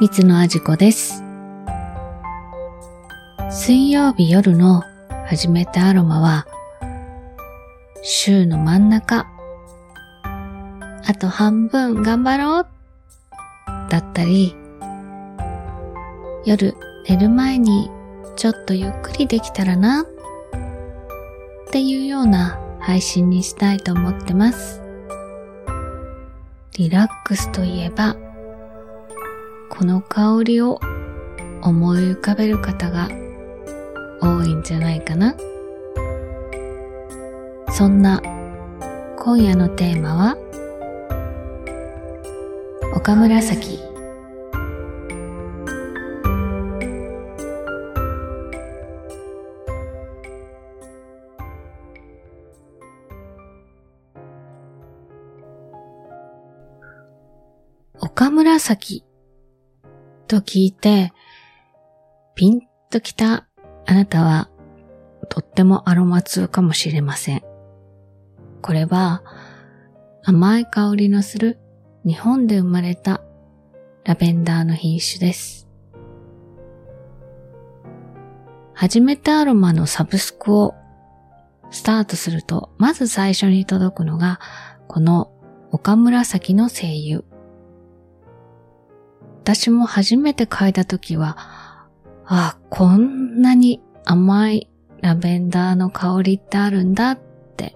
三つのあじこです。水曜日夜の始めたアロマは、週の真ん中、あと半分頑張ろうだったり、夜寝る前にちょっとゆっくりできたらなっていうような配信にしたいと思ってます。リラックスといえば、この香りを思い浮かべる方が多いんじゃないかな。そんな今夜のテーマは岡紫岡紫と聞いて、ピンときたあなたは、とってもアロマ通かもしれません。これは、甘い香りのする日本で生まれたラベンダーの品種です。初めてアロマのサブスクをスタートすると、まず最初に届くのが、この岡紫の声優。私も初めて嗅いだ時は、あ、こんなに甘いラベンダーの香りってあるんだって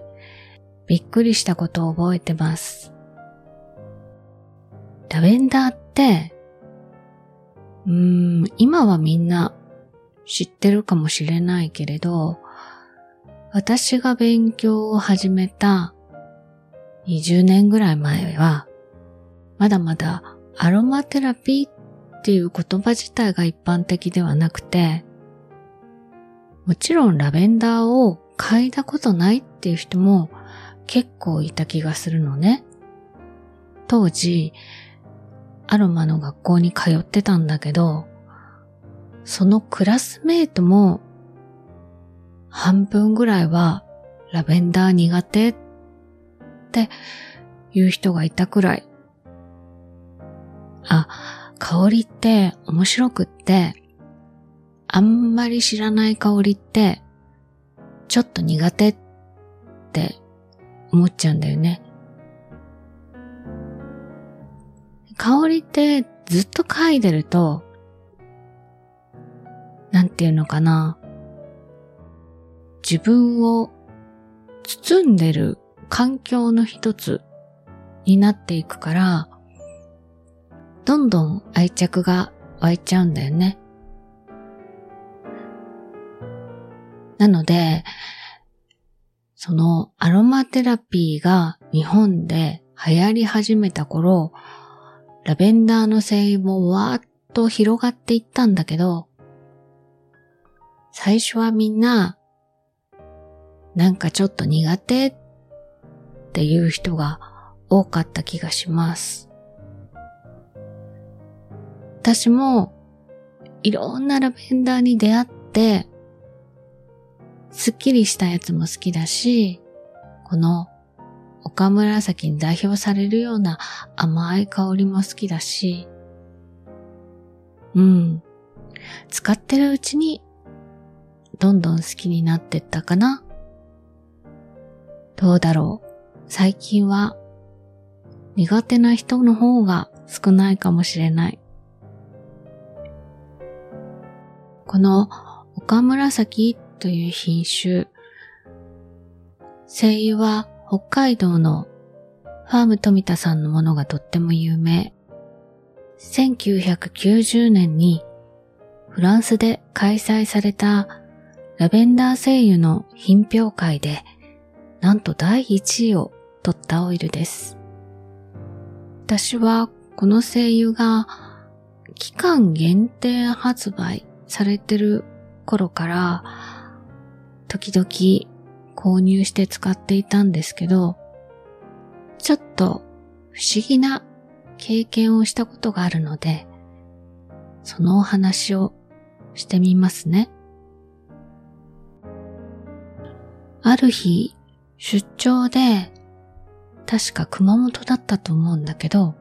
びっくりしたことを覚えてます。ラベンダーって、うーん、今はみんな知ってるかもしれないけれど、私が勉強を始めた20年ぐらい前は、まだまだアロマテラピーっていう言葉自体が一般的ではなくて、もちろんラベンダーを嗅いだことないっていう人も結構いた気がするのね。当時、アロマの学校に通ってたんだけど、そのクラスメイトも半分ぐらいはラベンダー苦手っていう人がいたくらいあ、香りって面白くって、あんまり知らない香りって、ちょっと苦手って思っちゃうんだよね。香りってずっと嗅いでると、なんていうのかな。自分を包んでる環境の一つになっていくから、どんどん愛着が湧いちゃうんだよね。なので、そのアロマテラピーが日本で流行り始めた頃、ラベンダーの精油もわーっと広がっていったんだけど、最初はみんな、なんかちょっと苦手っていう人が多かった気がします。私もいろんなラベンダーに出会って、すっきりしたやつも好きだし、この岡紫に代表されるような甘い香りも好きだし、うん。使ってるうちに、どんどん好きになってったかな。どうだろう。最近は、苦手な人の方が少ないかもしれない。この岡紫という品種、精油は北海道のファーム富田さんのものがとっても有名。1990年にフランスで開催されたラベンダー精油の品評会でなんと第1位を取ったオイルです。私はこの精油が期間限定発売されてる頃から、時々購入して使っていたんですけど、ちょっと不思議な経験をしたことがあるので、そのお話をしてみますね。ある日、出張で、確か熊本だったと思うんだけど、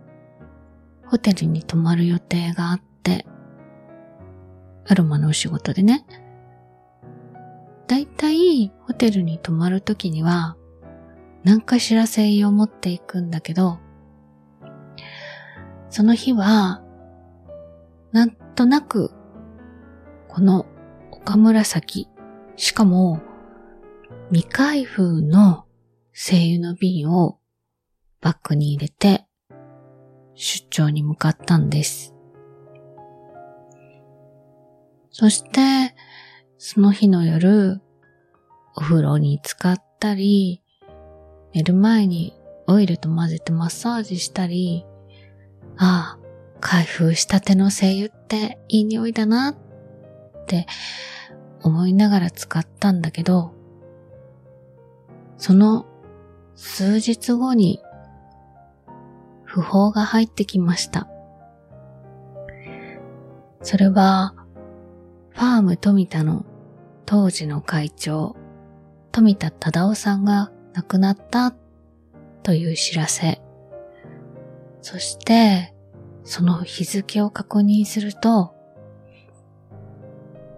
ホテルに泊まる予定があって、アロマのお仕事でね。だいたいホテルに泊まるときには、何かしら精油を持っていくんだけど、その日は、なんとなく、この岡紫、しかも未開封の精油の瓶をバッグに入れて出張に向かったんです。そして、その日の夜、お風呂に浸かったり、寝る前にオイルと混ぜてマッサージしたり、ああ、開封したての精油っていい匂いだなって思いながら使ったんだけど、その数日後に訃報が入ってきました。それは、ファーム富田の当時の会長、富田忠夫さんが亡くなったという知らせ。そして、その日付を確認すると、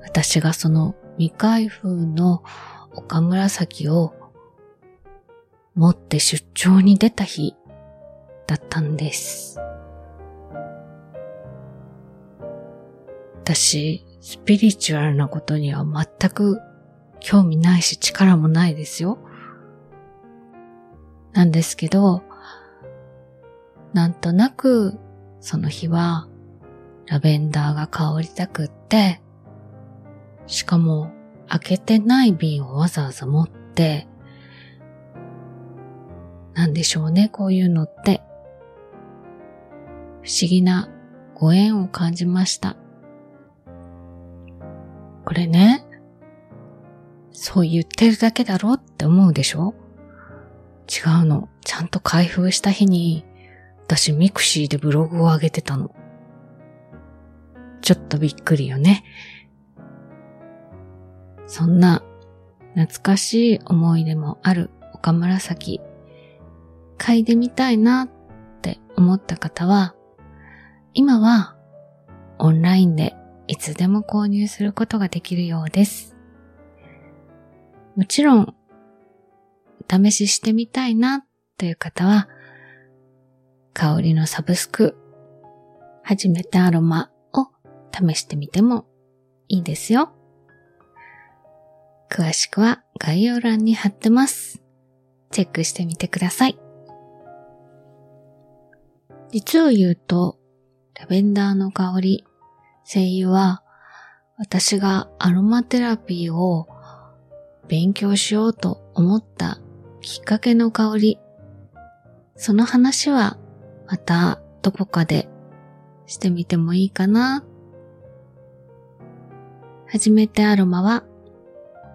私がその未開封の岡紫を持って出張に出た日だったんです。私、スピリチュアルなことには全く興味ないし力もないですよ。なんですけど、なんとなくその日はラベンダーが香りたくって、しかも開けてない瓶をわざわざ持って、なんでしょうね、こういうのって。不思議なご縁を感じました。これね、そう言ってるだけだろって思うでしょ？違うの。ちゃんと開封した日に、私 mixi でブログを上げてたの。ちょっとびっくりよね。そんな懐かしい思い出もあるおかむらさき。嗅いでみたいなって思った方は、今はオンラインでいつでも購入することができるようです。もちろん、試ししてみたいなという方は、香りのサブスク、初めてアロマを試してみてもいいですよ。詳しくは概要欄に貼ってます。チェックしてみてください。実を言うと、ラベンダーの香り、精油は、私がアロマテラピーを勉強しようと思ったきっかけの香り。その話はまたどこかでしてみてもいいかな。初めてアロマは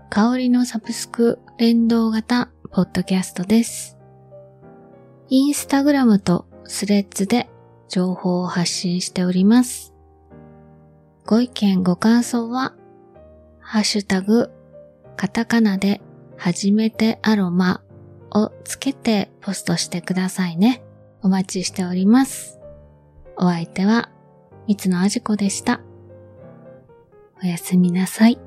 香りのサブスク連動型ポッドキャストです。インスタグラムとスレッズで情報を発信しております。ご意見ご感想は、ハッシュタグ、カタカナで、はじめてアロマをつけてポストしてくださいね。お待ちしております。お相手は、三つのあじこでした。おやすみなさい。